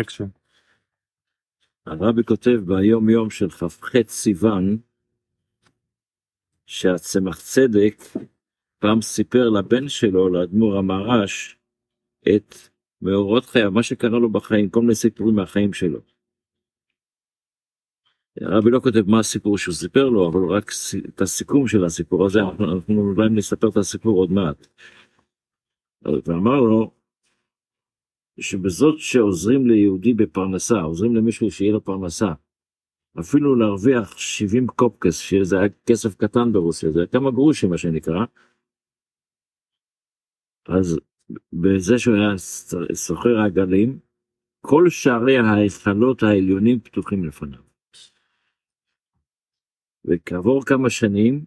אקשן. הרבי כותב ביום יום של כ"ח סיוון, שהצמח צדק פעם סיפר לבן שלו, לאדמו"ר המהר"ש, את מאורות חייו, מה שקרה לו בחיים, כל מיני סיפורים מהחיים שלו. הרבי לא כותב מה הסיפור שהוא סיפר לו, אבל רק את הסיכום של הסיפור הזה, אנחנו, אולי נספר את הסיפור עוד מעט. ואמר לו, שבזאת שעוזרים ליהודי בפרנסה, עוזרים למישהו שיהיה לו פרנסה, אפילו להרוויח 70 קופקס, שזה היה כסף קטן ברוסיה, זה היה כמה גרושים מה שנקרא, אז בזה שהוא היה סוחר עגלים, כל שערי ההיכלות העליונים פתוחים לפניו. וכעבור כמה שנים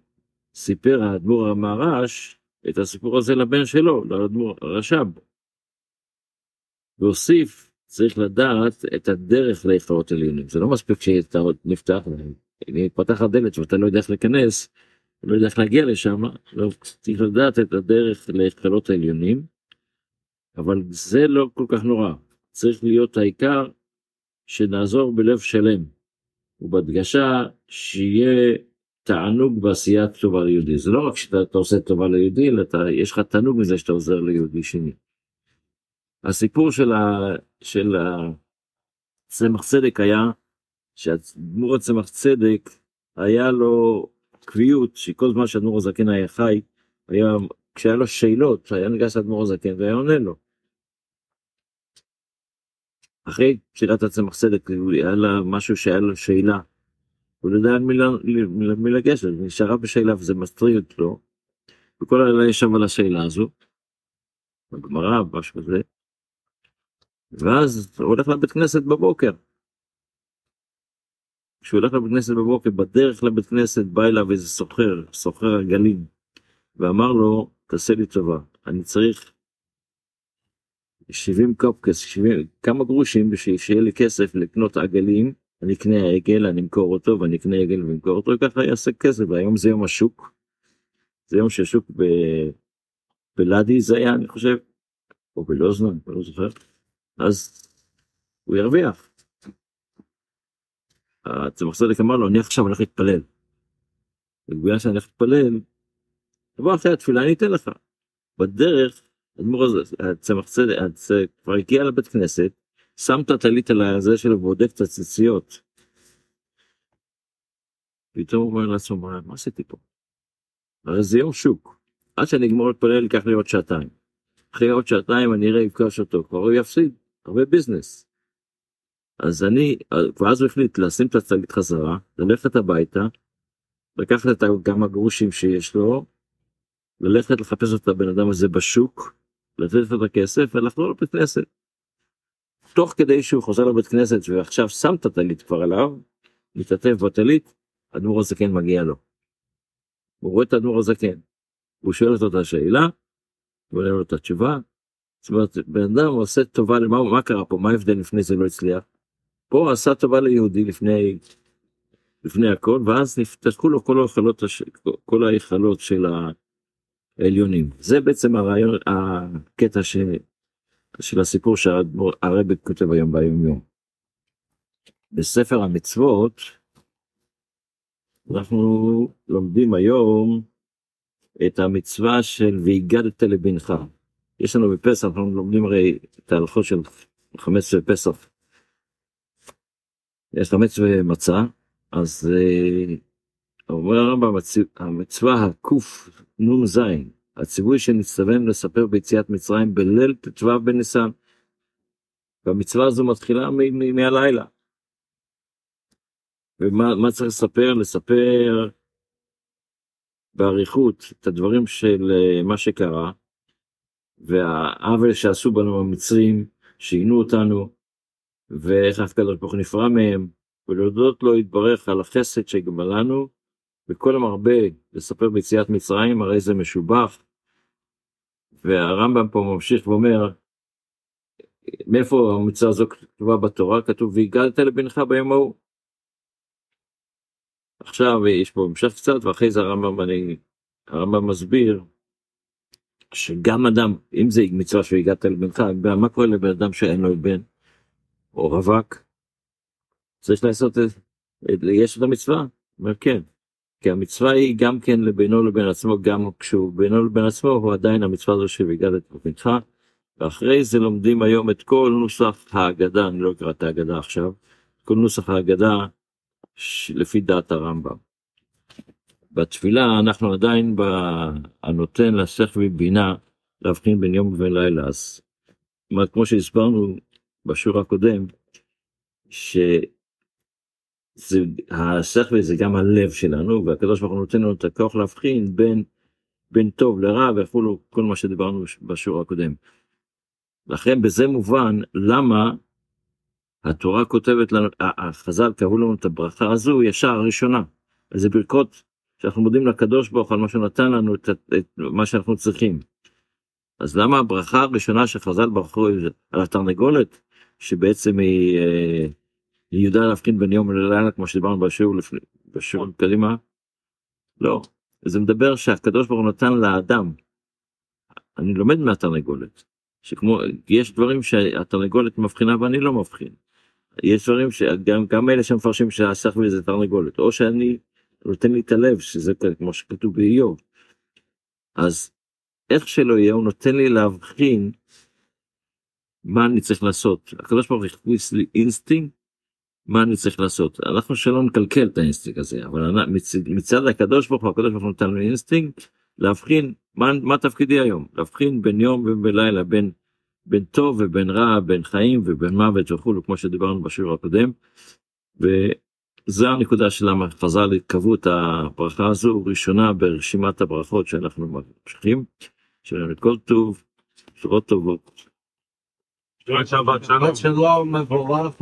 סיפר האדמו"ר המהר"ש את הסיפור הזה לבן שלו, לאדמו"ר הרש"ב. והוסיף, צריך לדעת את הדרך להיכלות עליונים. זה לא מספיק שאתה עוד נפתח, פתח הדלת ואתה לא יודע איך להיכנס, לא יודע איך להגיע לשם, לא, צריך לדעת את הדרך להיכלות העליונים, אבל זה לא כל כך נורא. צריך להיות העיקר שנעזור בלב שלם, ובהדגשה שיהיה תענוג בעשיית טובה ליהודי. זה לא רק שאתה עושה טובה ליהודי, אלא יש לך תענוג מזה שאתה עוזר ליהודי שני. הסיפור של, ה, של הצמח צדק היה שהדמור הצמח צדק היה לו קביעות שכל זמן שאדמו"ר הזקן היה חי, היה, כשהיה לו שאלות, היה ניגש לאדמו"ר הזקן והיה עונה לו. אחרי פסילת הצמח צדק, היה לה משהו שהיה לו שאלה, הוא לא יודע על מי לגשת, נשארה בשאלה וזה מטריד אותו, וכל הלילה ישב על השאלה הזו, בגמרא, משהו כזה, ואז הוא הולך לבית כנסת בבוקר. כשהוא הולך לבית כנסת בבוקר, בדרך לבית כנסת בא אליו איזה סוחר, סוחר עגלים, ואמר לו, תעשה לי טובה, אני צריך 70 קופקס, 70, כמה גרושים בשביל שיהיה לי כסף לקנות עגלים, אני אקנה עגל, אני אמכור אותו, ואני אקנה עגל ואמכור אותו, וככה יעשה כסף, והיום זה יום השוק, זה יום שהשוק ב... בלאדי זה היה, אני חושב, או בלוזנון, לא זוכר, אז הוא ירוויח. הצמח צדק אמר לו, אני עכשיו הולך להתפלל. ובגלל שאני הולך להתפלל, תבוא אחרי התפילה, אני אתן לך. בדרך, אדמו"ר הצמח צדק, כבר הגיע לבית כנסת, שם את הטלית על הזה שלו ובודק את הציציות. פתאום הוא אומר לעצמו, מה, מה עשיתי פה? הרי זה יום שוק. עד שאני אגמור להתפלל ייקח לי עוד שעתיים. אחרי עוד שעתיים אני אראה יפגש אותו, כבר הוא יפסיד, הרבה ביזנס. אז אני, ואז הוא החליט לשים את הצלית חזרה, ללכת הביתה, לקחת את גם הגרושים שיש לו, ללכת לחפש את הבן אדם הזה בשוק, לתת את הכסף ולחזור לבית כנסת. תוך כדי שהוא חוזר לבית כנסת ועכשיו שם את הטלית כבר עליו, מתעטף בטלית, אדמו"ר הזקן מגיע לו. הוא רואה את אדמו"ר הזקן, הוא שואל אותו את השאלה, הוא עונה לו את התשובה. זאת אומרת, בן אדם עושה טובה, למה, מה קרה פה, מה ההבדל לפני זה לא הצליח? פה עשה טובה ליהודי לפני, לפני הכל, ואז נפתחו לו כל ההיכלות, כל ההיכלות של העליונים. זה בעצם הרעיון, הקטע ש, של הסיפור שהרבי כותב היום ביום יום. בספר המצוות, אנחנו לומדים היום את המצווה של והגדת לבנך. יש לנו בפסח, אנחנו לומדים הרי את ההלכות של חמץ ופסח. יש חמץ ומצה, אז אה, אומר הרמב"ם, המצווה הקנ"ז, הציווי שנצטווינו לספר ביציאת מצרים בליל ט"ו בניסן. והמצווה הזו מתחילה מהלילה. ומה צריך לספר? לספר באריכות את הדברים של אה, מה שקרה, והעוול שעשו בנו המצרים, שעינו אותנו, ואיך הקדוש ברוך הוא נפרע מהם, ולהודות לו יתברך על החסד שגמר לנו, וכל המרבה לספר ביציאת מצרים, הרי זה משובח. והרמב"ם פה ממשיך ואומר, מאיפה המצווה הזו כתובה בתורה? כתוב והגדת לבנך ביום ההוא. עכשיו יש פה המשך קצת ואחרי זה הרמב"ם אני הרמב"ם מסביר שגם אדם אם זה מצווה שהגעת לבנך מה קורה לבן אדם שאין לו בן? או רווק, צריך לעשות את זה, יש את המצווה, אומר כן, כי המצווה היא גם כן לבינו לבין עצמו, גם כשהוא בינו לבין עצמו, הוא עדיין המצווה הזו שהגדת בבנך, ואחרי זה לומדים היום את כל נוסח ההגדה, אני לא אקרא את ההגדה עכשיו, כל נוסח ההגדה לפי דעת הרמב"ם. בתפילה אנחנו עדיין הנותן לשכל ובינה להבחין בין יום ובין לילה, אז כמו שהסברנו בשיעור הקודם, שהשכל זה גם הלב שלנו, והקדוש ברוך הוא נותן לנו את הכוח להבחין בין, בין טוב לרע וכולו, כל מה שדיברנו בשיעור הקודם. לכן בזה מובן למה התורה כותבת לנו, החז"ל קראו לנו את הברכה הזו ישר הראשונה. וזה ברכות שאנחנו מודים לקדוש ברוך על מה שנתן לנו את, את מה שאנחנו צריכים. אז למה הברכה הראשונה שחז"ל ברכו על התרנגולת, שבעצם היא, אה, היא יודעה להבחין בין יום ללילה כמו שדיברנו בשיעור לפני, בשיעור קדימה? לא, זה מדבר שהקדוש ברוך הוא נתן לאדם. אני לומד מהתרנגולת, שכמו, יש דברים שהתרנגולת מבחינה ואני לא מבחין. יש דברים שגם גם אלה שמפרשים שהשכל זה תרנגולת, או שאני נותן לי את הלב, שזה כמו שכתוב באיוב. אז איך שלא יהיה, הוא נותן לי להבחין מה אני צריך לעשות. הקדוש ברוך הוא הכניס לי אינסטינקט, מה אני צריך לעשות. אנחנו שלא נקלקל את האינסטינקט הזה, אבל מצד, מצד הקדוש ברוך הוא, הקדוש ברוך הוא נותן לי אינסטינקט, להבחין מה, מה תפקידי היום, להבחין בין יום ובין לילה, בין, בין טוב ובין רע, בין חיים ובין מוות וכולו, כמו שדיברנו בשיעור הקודם. זו הנקודה של למה חז"ל קבעו את הברכה הזו ראשונה ברשימת הברכות שאנחנו ממשיכים. שלום את כל טוב, שורות טובות. שבת שלום מבורך